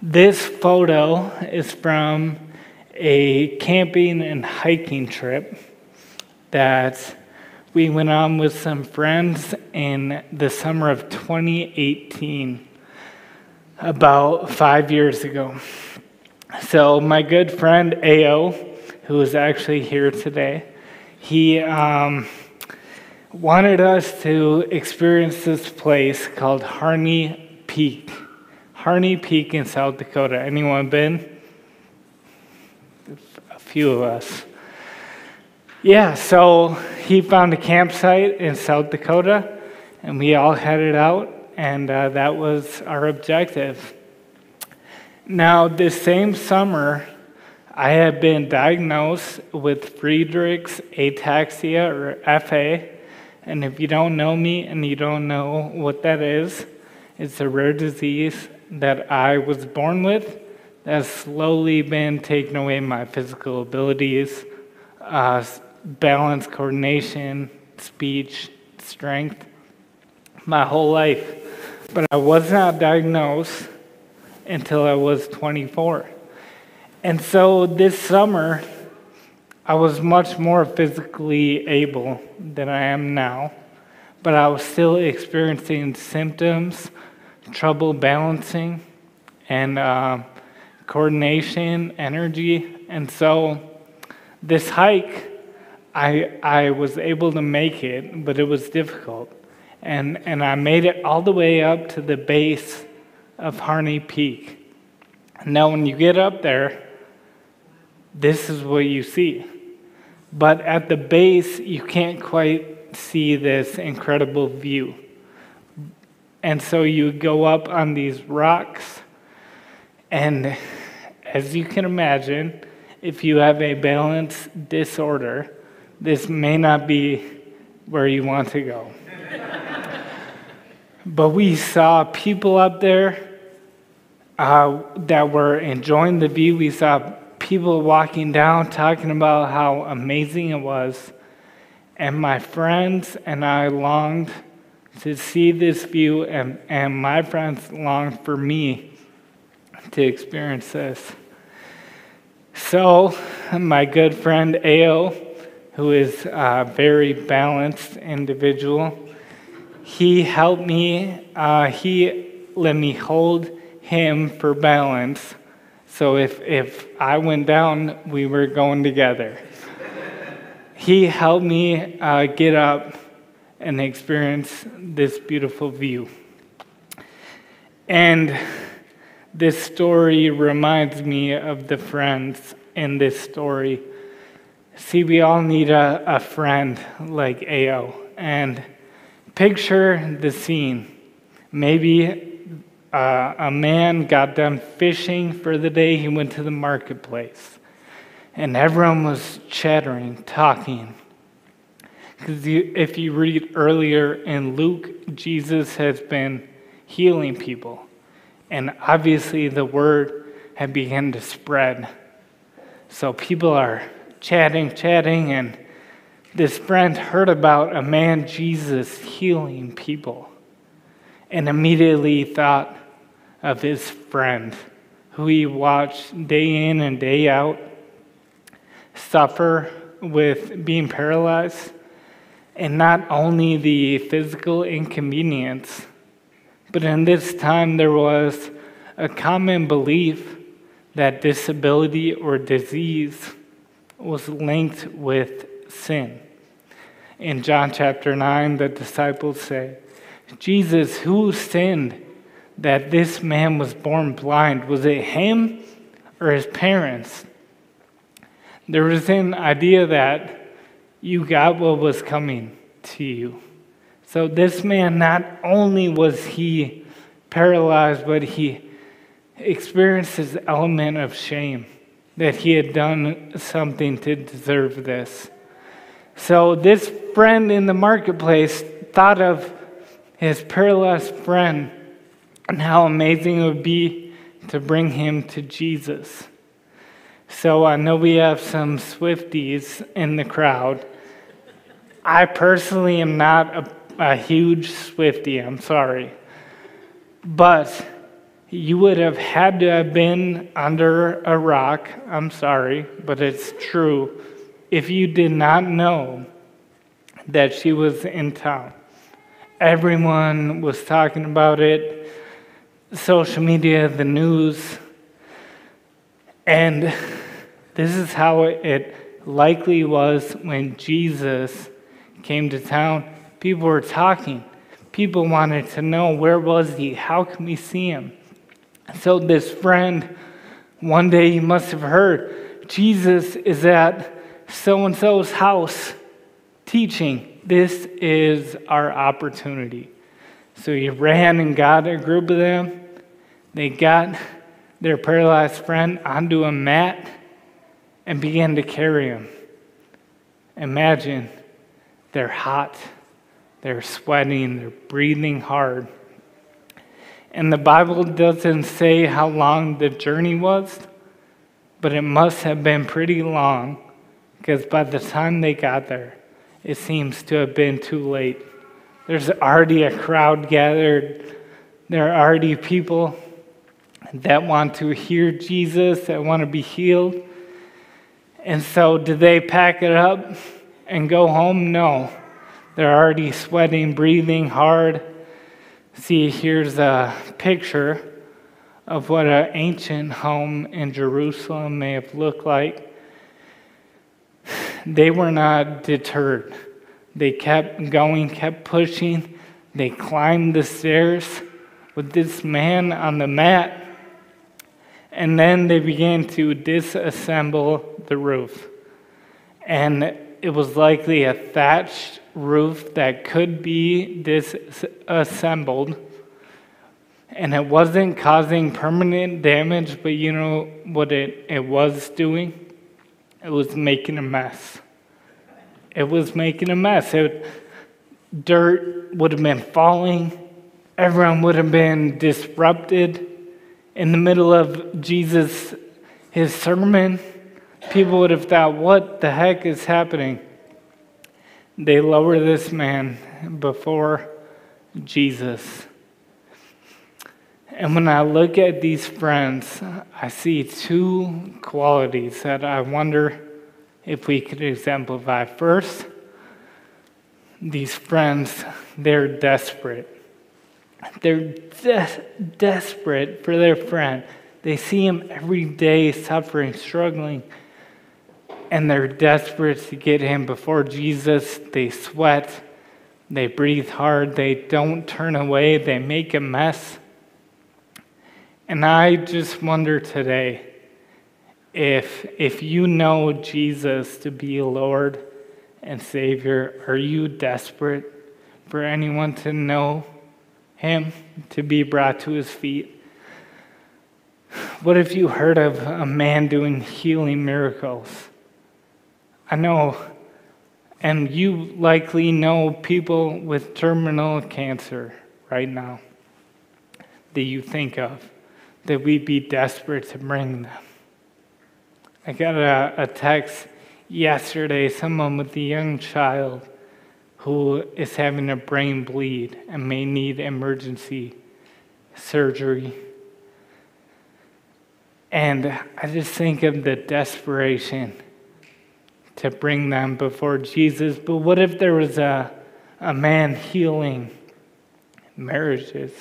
This photo is from a camping and hiking trip that we went on with some friends in the summer of 2018, about five years ago. So, my good friend Ao, who is actually here today, he um, wanted us to experience this place called Harney Peak. Harney Peak in South Dakota. Anyone been? A few of us. Yeah, so he found a campsite in South Dakota, and we all headed out, and uh, that was our objective. Now, this same summer, I had been diagnosed with Friedreich's ataxia, or FA, and if you don't know me and you don't know what that is, it's a rare disease that I was born with that's slowly been taking away my physical abilities. Uh, balance, coordination, speech, strength, my whole life. But I was not diagnosed until I was 24. And so this summer, I was much more physically able than I am now, but I was still experiencing symptoms, trouble balancing, and uh, coordination, energy. And so this hike I, I was able to make it, but it was difficult. And, and I made it all the way up to the base of Harney Peak. Now, when you get up there, this is what you see. But at the base, you can't quite see this incredible view. And so you go up on these rocks, and as you can imagine, if you have a balance disorder, this may not be where you want to go. but we saw people up there uh, that were enjoying the view. We saw people walking down talking about how amazing it was. And my friends and I longed to see this view, and, and my friends long for me to experience this. So, my good friend Ao who is a very balanced individual. He helped me, uh, he let me hold him for balance. So if, if I went down, we were going together. he helped me uh, get up and experience this beautiful view. And this story reminds me of the friends in this story See, we all need a, a friend like Ao. And picture the scene. Maybe uh, a man got done fishing for the day, he went to the marketplace. And everyone was chattering, talking. Because if you read earlier in Luke, Jesus has been healing people. And obviously, the word had begun to spread. So people are chatting, chatting, and this friend heard about a man, Jesus, healing people, and immediately thought of his friend who he watched day in and day out suffer with being paralyzed, and not only the physical inconvenience, but in this time there was a common belief that disability or disease was linked with sin. In John chapter 9, the disciples say, Jesus, who sinned that this man was born blind? Was it him or his parents? There was an idea that you got what was coming to you. So this man, not only was he paralyzed, but he experienced this element of shame that he had done something to deserve this. So this friend in the marketplace thought of his paralyzed friend and how amazing it would be to bring him to Jesus. So I know we have some Swifties in the crowd. I personally am not a, a huge Swiftie, I'm sorry. But you would have had to have been under a rock. I'm sorry, but it's true. If you did not know that she was in town, everyone was talking about it, social media, the news, and this is how it likely was when Jesus came to town. People were talking. People wanted to know where was he? How can we see him? So this friend, one day he must have heard Jesus is at so and so's house teaching. This is our opportunity. So he ran and got a group of them. They got their paralyzed friend onto a mat and began to carry him. Imagine they're hot, they're sweating, they're breathing hard. And the Bible doesn't say how long the journey was, but it must have been pretty long because by the time they got there, it seems to have been too late. There's already a crowd gathered, there are already people that want to hear Jesus, that want to be healed. And so, do they pack it up and go home? No. They're already sweating, breathing hard. See, here's a picture of what an ancient home in Jerusalem may have looked like. They were not deterred. They kept going, kept pushing. They climbed the stairs with this man on the mat and then they began to disassemble the roof. And it was likely a thatched roof that could be disassembled. And it wasn't causing permanent damage, but you know what it, it was doing? It was making a mess. It was making a mess. It, dirt would have been falling, everyone would have been disrupted in the middle of Jesus, his sermon, people would have thought, what the heck is happening? They lower this man before Jesus. And when I look at these friends, I see two qualities that I wonder if we could exemplify. First, these friends, they're desperate. They're des- desperate for their friend. They see him every day suffering, struggling, and they're desperate to get him before Jesus. They sweat, they breathe hard, they don't turn away, they make a mess. And I just wonder today if, if you know Jesus to be Lord and Savior, are you desperate for anyone to know? him to be brought to his feet? What if you heard of a man doing healing miracles? I know, and you likely know people with terminal cancer right now that you think of, that we'd be desperate to bring them. I got a, a text yesterday, someone with a young child who is having a brain bleed and may need emergency surgery. And I just think of the desperation to bring them before Jesus. But what if there was a, a man healing marriages,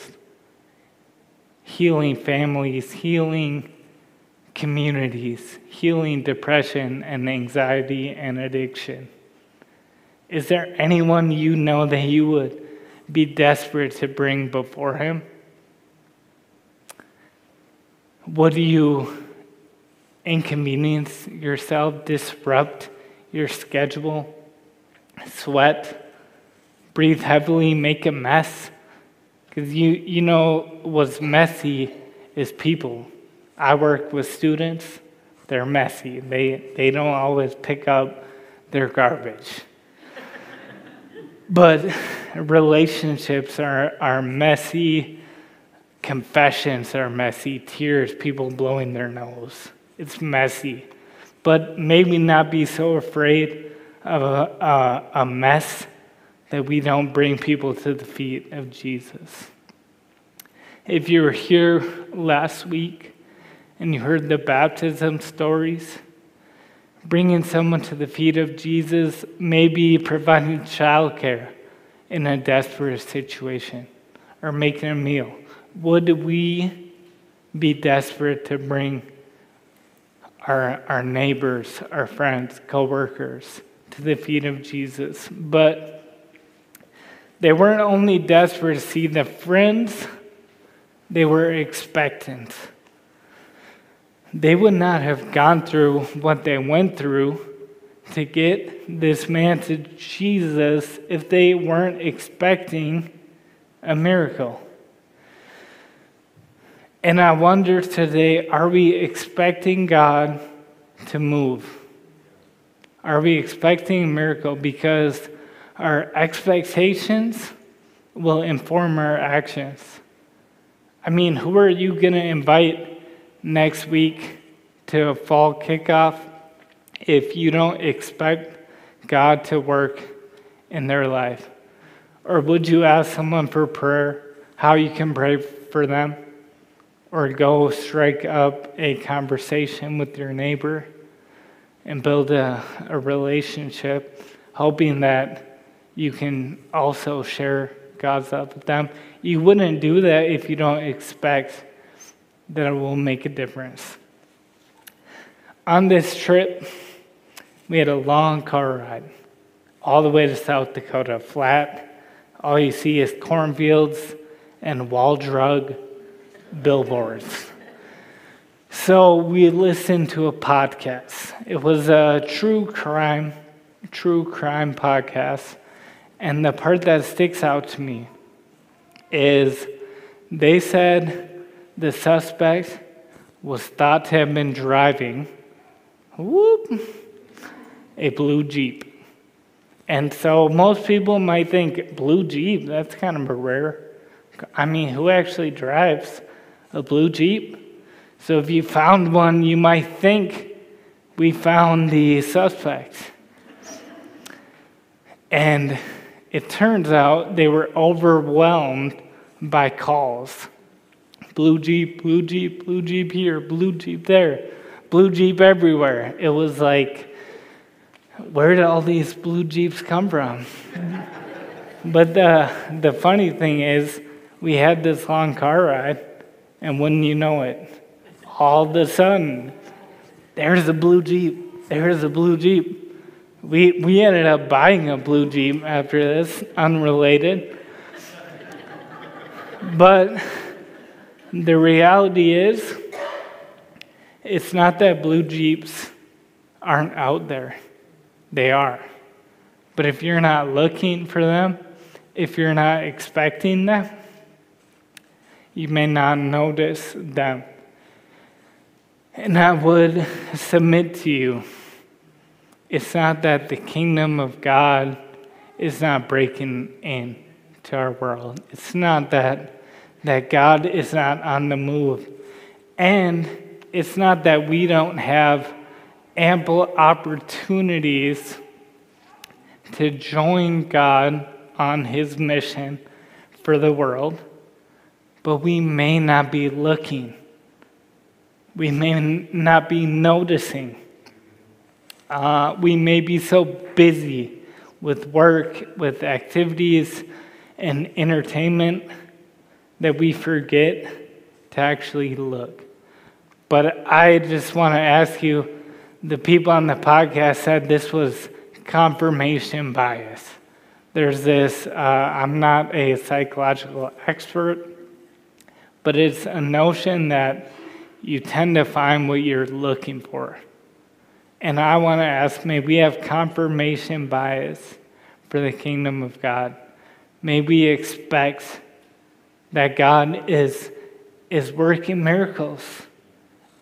healing families, healing communities, healing depression and anxiety and addiction? Is there anyone you know that you would be desperate to bring before Him? Would you inconvenience yourself, disrupt your schedule, sweat, breathe heavily, make a mess? Because you, you know what's messy is people. I work with students, they're messy. They, they don't always pick up their garbage. But relationships are, are messy, confessions are messy, tears, people blowing their nose. It's messy. But maybe not be so afraid of a, a, a mess that we don't bring people to the feet of Jesus. If you were here last week and you heard the baptism stories, bringing someone to the feet of Jesus, maybe providing childcare in a desperate situation, or making a meal. Would we be desperate to bring our, our neighbors, our friends, coworkers to the feet of Jesus? But they weren't only desperate to see the friends, they were expectant. They would not have gone through what they went through to get this man to Jesus if they weren't expecting a miracle. And I wonder today are we expecting God to move? Are we expecting a miracle? Because our expectations will inform our actions. I mean, who are you going to invite next week to a fall kickoff if you don't expect God to work in their life? Or would you ask someone for prayer, how you can pray for them? Or go strike up a conversation with your neighbor and build a, a relationship, hoping that you can also share God's love with them. You wouldn't do that if you don't expect that it will make a difference. On this trip, we had a long car ride all the way to South Dakota, flat. All you see is cornfields and Wall Drug billboards. So we listened to a podcast. It was a true crime, true crime podcast. And the part that sticks out to me is they said the suspect was thought to have been driving whoop, a blue Jeep. And so most people might think, blue Jeep, that's kind of a rare. I mean, who actually drives a blue Jeep? So if you found one, you might think we found the suspect. And it turns out they were overwhelmed by calls blue Jeep, blue Jeep, blue Jeep here, blue Jeep there, blue Jeep everywhere. It was like, where did all these blue Jeeps come from? but the, the funny thing is, we had this long car ride, and wouldn't you know it, all of a sudden, there's a blue Jeep, there's a blue Jeep. We, we ended up buying a blue Jeep after this, unrelated. but the reality is, it's not that blue Jeeps aren't out there, they are. But if you're not looking for them, if you're not expecting them, you may not notice them. And I would submit to you it's not that the kingdom of God is not breaking into our world. It's not that, that God is not on the move. And it's not that we don't have ample opportunities to join God on his mission for the world, but we may not be looking. We may not be noticing. Uh, we may be so busy with work, with activities, and entertainment that we forget to actually look. But I just want to ask you the people on the podcast said this was confirmation bias. There's this, uh, I'm not a psychological expert, but it's a notion that you tend to find what you're looking for. And I want to ask may we have confirmation bias for the kingdom of God? May we expect that God is, is working miracles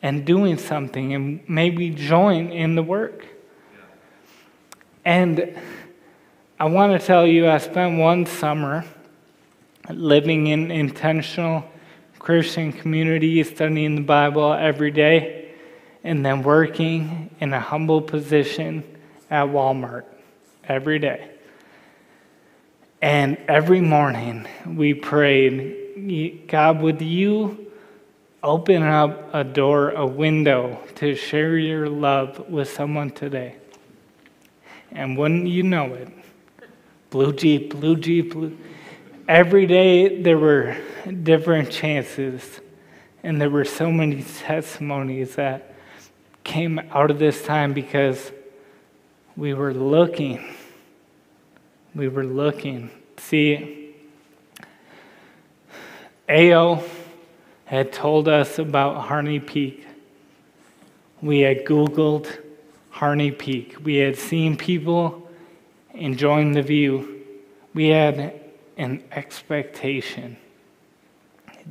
and doing something, and may we join in the work. And I want to tell you, I spent one summer living in intentional Christian community, studying the Bible every day and then working in a humble position at Walmart every day. And every morning we prayed, God, would you open up a door, a window to share your love with someone today? And wouldn't you know it? Blue Jeep, blue Jeep, blue. Every day there were different chances, and there were so many testimonies that came out of this time because we were looking. We were looking. See, AO had told us about Harney Peak. We had Googled Harney Peak. We had seen people enjoying the view. We had an expectation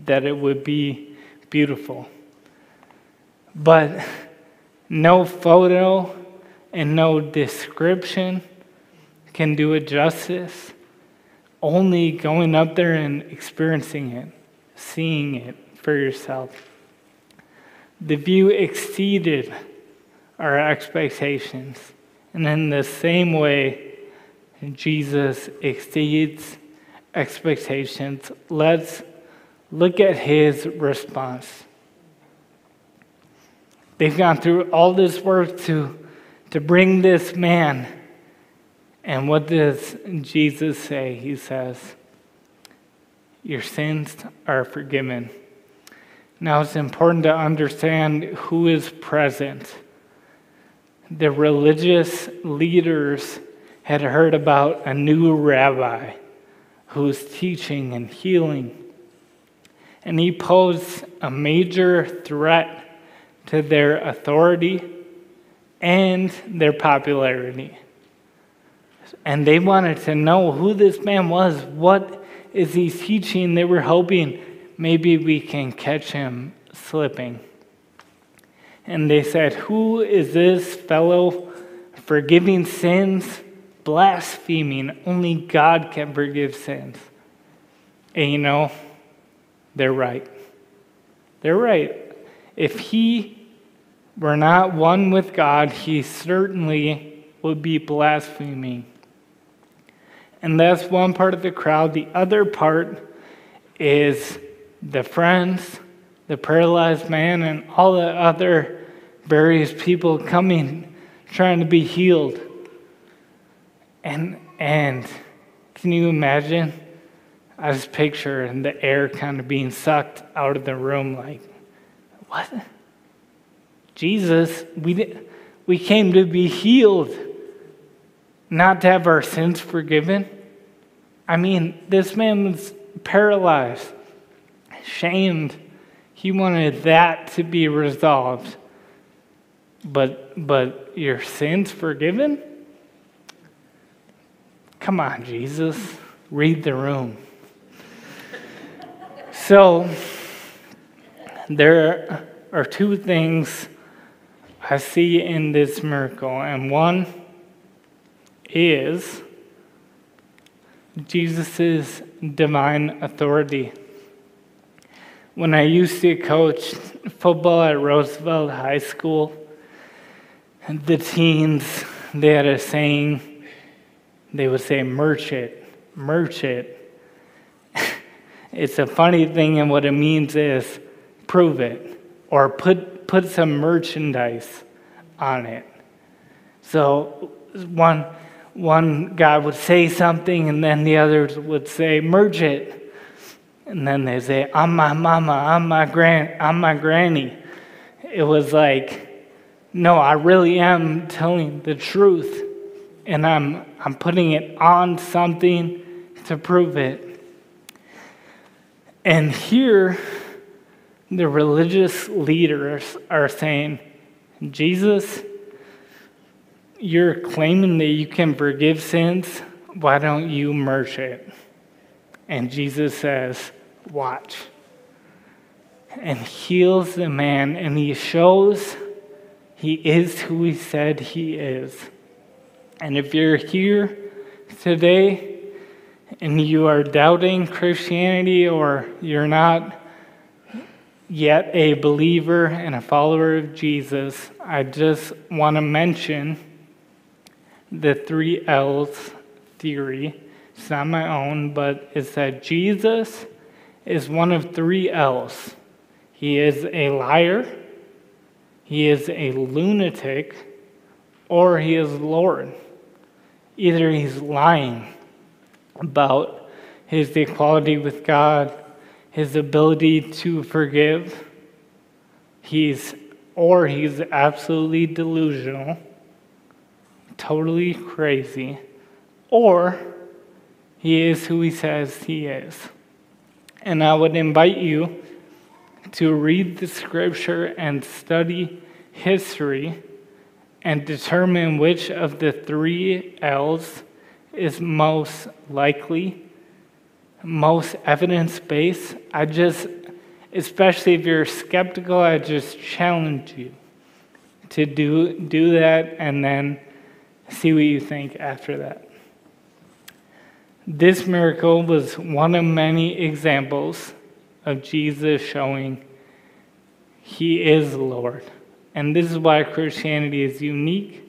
that it would be beautiful. But no photo and no description can do it justice. Only going up there and experiencing it, seeing it for yourself. The view exceeded our expectations. And in the same way, Jesus exceeds expectations. Let's look at his response. They've gone through all this work to, to bring this man. And what does Jesus say? He says, Your sins are forgiven. Now it's important to understand who is present. The religious leaders had heard about a new rabbi who was teaching and healing. And he posed a major threat to their authority and their popularity. And they wanted to know who this man was. What is he teaching? They were hoping maybe we can catch him slipping. And they said, Who is this fellow forgiving sins, blaspheming? Only God can forgive sins. And you know, they're right. They're right. If he were not one with God, he certainly would be blaspheming. And that's one part of the crowd. The other part is the friends, the paralyzed man, and all the other various people coming trying to be healed. And and can you imagine? I just picture the air kind of being sucked out of the room like what? Jesus, we, we came to be healed, not to have our sins forgiven. I mean, this man was paralyzed, shamed. He wanted that to be resolved. But, but your sins forgiven? Come on, Jesus, read the room. So, there are two things I see in this miracle, and one is Jesus' divine authority. When I used to coach football at Roosevelt High School, the teens, they had a saying, they would say, merch it, merch it. it's a funny thing, and what it means is prove it or put, put some merchandise on it. So one, one guy would say something, and then the others would say, merge it. And then they say, I'm my mama, I'm my, gran- I'm my granny. It was like, no, I really am telling the truth, and I'm, I'm putting it on something to prove it. And here, the religious leaders are saying, Jesus, you're claiming that you can forgive sins. Why don't you merge it? And Jesus says, Watch. And heals the man, and he shows he is who he said he is. And if you're here today and you are doubting Christianity or you're not yet a believer and a follower of Jesus, I just want to mention the three L's theory. It's not my own, but it's that Jesus is one of three L's. He is a liar, he is a lunatic, or he is Lord. Either he's lying about his equality with God, his ability to forgive, he's or he's absolutely delusional, totally crazy, or he is who he says he is. And I would invite you to read the scripture and study history and determine which of the three L's is most likely, most evidence based. I just, especially if you're skeptical, I just challenge you to do, do that and then see what you think after that. This miracle was one of many examples of Jesus showing he is Lord. And this is why Christianity is unique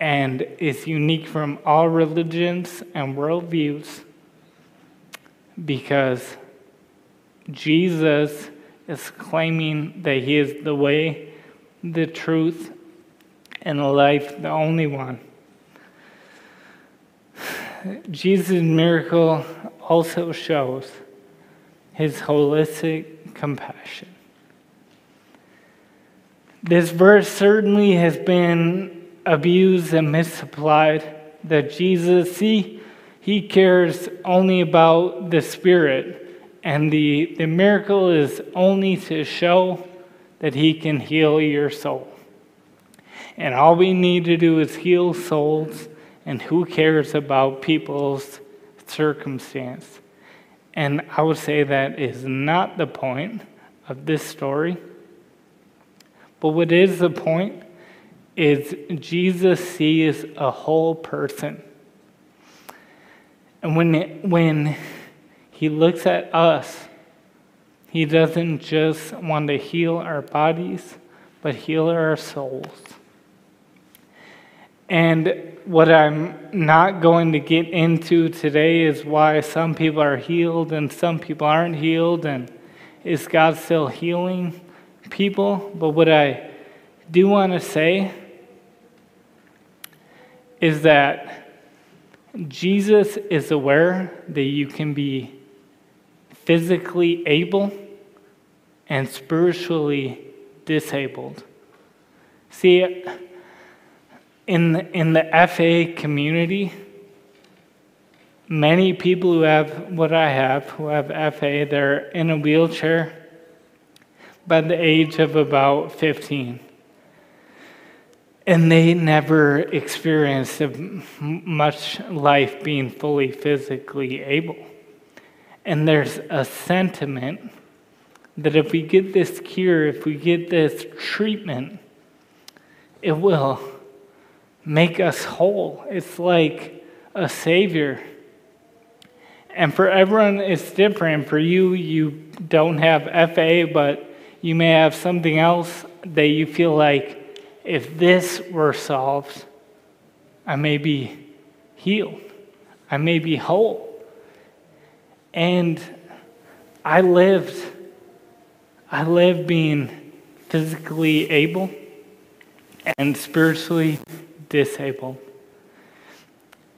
and is unique from all religions and worldviews because Jesus is claiming that he is the way, the truth, and the life, the only one. Jesus' miracle also shows his holistic compassion. This verse certainly has been abused and misapplied that Jesus, see, he cares only about the spirit, and the, the miracle is only to show that he can heal your soul. And all we need to do is heal souls, and who cares about people's circumstance? And I would say that is not the point of this story. But what is the point is Jesus sees a whole person. And when, it, when he looks at us, he doesn't just want to heal our bodies, but heal our souls. And what I'm not going to get into today is why some people are healed and some people aren't healed, and is God still healing? People, but what I do want to say is that Jesus is aware that you can be physically able and spiritually disabled. See, in, in the FA community, many people who have what I have, who have FA, they're in a wheelchair by the age of about 15. And they never experienced much life being fully physically able. And there's a sentiment that if we get this cure, if we get this treatment, it will make us whole. It's like a savior. And for everyone, it's different. For you, you don't have FA, but you may have something else that you feel like if this were solved, I may be healed. I may be whole. And I lived, I lived being physically able and spiritually disabled.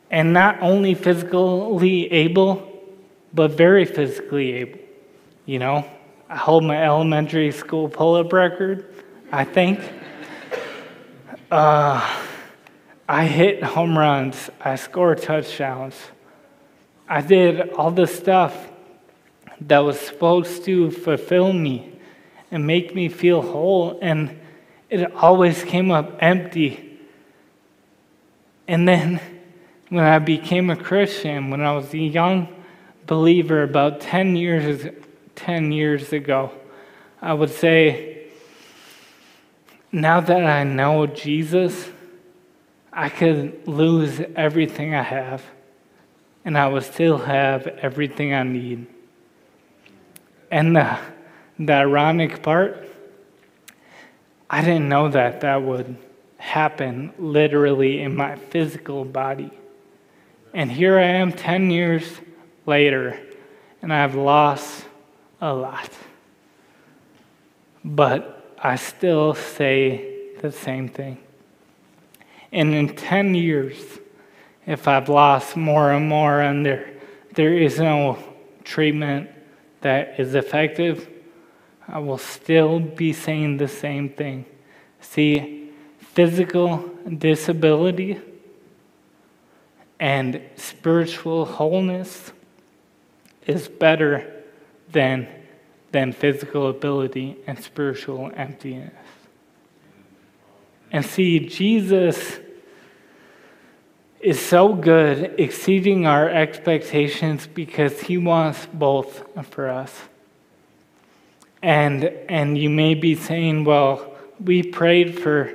And not only physically able, but very physically able. You know, I hold my elementary school pull up record, I think. Uh, I hit home runs, I scored touchdowns. I did all the stuff that was supposed to fulfill me and make me feel whole, and it always came up empty. And then when I became a Christian, when I was a young believer about 10 years 10 years ago, I would say, now that I know Jesus, I could lose everything I have, and I would still have everything I need. And the, the ironic part, I didn't know that that would happen literally in my physical body. And here I am 10 years later and I've lost a lot. But I still say the same thing. And in 10 years, if I've lost more and more and there, there is no treatment that is effective, I will still be saying the same thing. See, physical disability and spiritual wholeness is better than, than physical ability and spiritual emptiness. And see, Jesus is so good, exceeding our expectations because he wants both for us. And, and you may be saying, well, we prayed for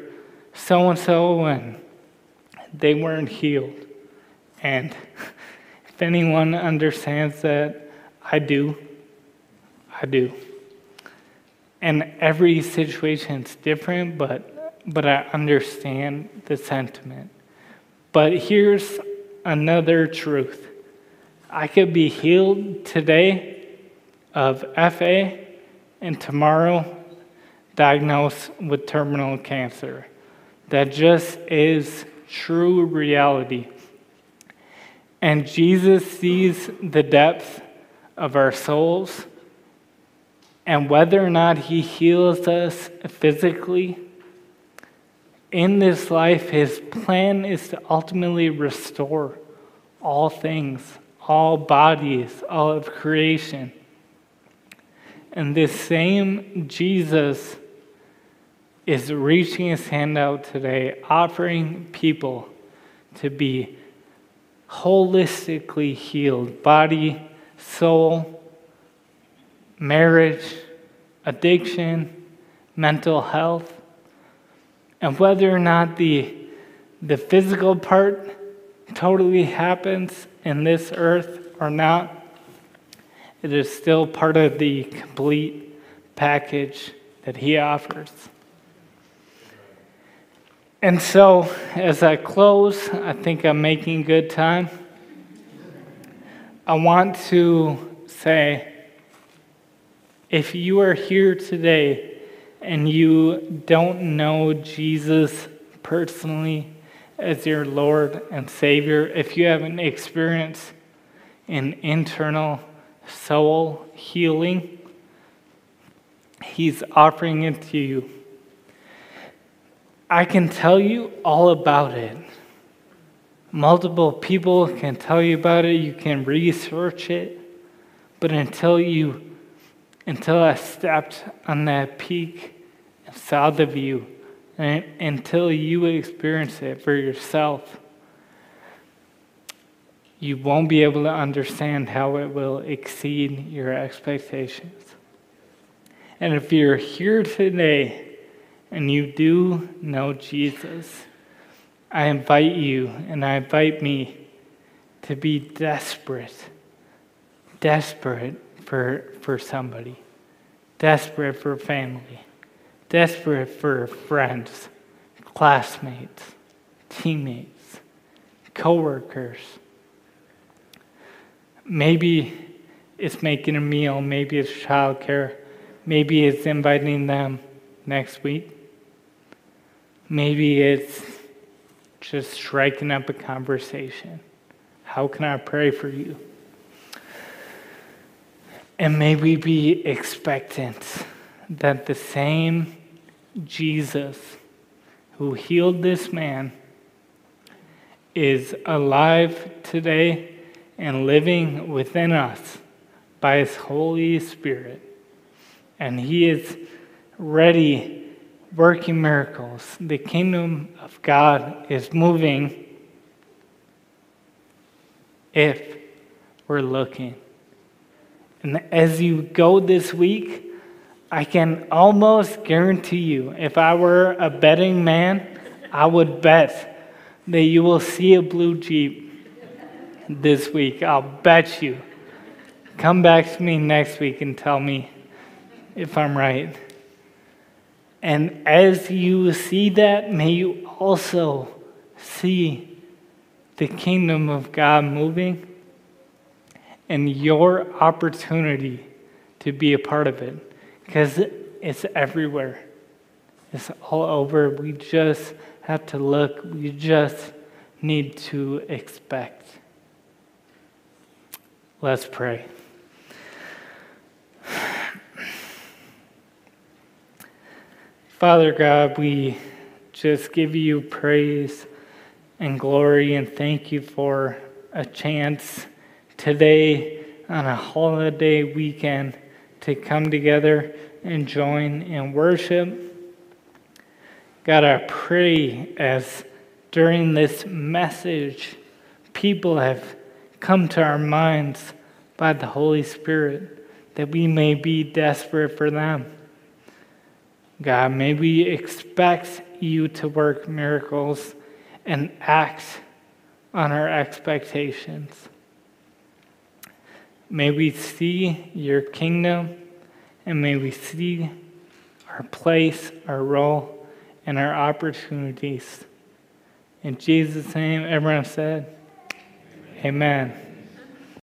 so and so and they weren't healed. And if anyone understands that, I do. I do. And every situation is different, but, but I understand the sentiment. But here's another truth I could be healed today of FA and tomorrow diagnosed with terminal cancer. That just is true reality. And Jesus sees the depth of our souls and whether or not He heals us physically. In this life, His plan is to ultimately restore all things, all bodies, all of creation. And this same Jesus is reaching his hand out today, offering people to be holistically healed body, soul, marriage, addiction, mental health. And whether or not the, the physical part totally happens in this earth or not, it is still part of the complete package that He offers. And so, as I close, I think I'm making good time. I want to say if you are here today and you don't know Jesus personally as your Lord and Savior, if you haven't experienced an internal soul healing, He's offering it to you. I can tell you all about it. Multiple people can tell you about it, you can research it, but until you until I stepped on that peak and saw the view, and until you experience it for yourself, you won't be able to understand how it will exceed your expectations. And if you're here today and you do know Jesus, I invite you and I invite me to be desperate, desperate for, for somebody, desperate for family, desperate for friends, classmates, teammates, coworkers Maybe it's making a meal, maybe it's childcare, maybe it's inviting them next week. Maybe it's just striking up a conversation. How can I pray for you? And may we be expectant that the same Jesus who healed this man is alive today and living within us by His Holy Spirit. And He is ready, working miracles. The kingdom of God is moving if we're looking. And as you go this week, I can almost guarantee you, if I were a betting man, I would bet that you will see a blue Jeep this week. I'll bet you. Come back to me next week and tell me if I'm right. And as you see that, may you also see the kingdom of God moving. And your opportunity to be a part of it because it's everywhere. It's all over. We just have to look. We just need to expect. Let's pray. Father God, we just give you praise and glory and thank you for a chance today on a holiday weekend to come together and join in worship. God, I pray as during this message, people have come to our minds by the Holy Spirit that we may be desperate for them. God, may we expect you to work miracles and act on our expectations. May we see your kingdom and may we see our place, our role, and our opportunities. In Jesus' name, everyone said, Amen. Amen.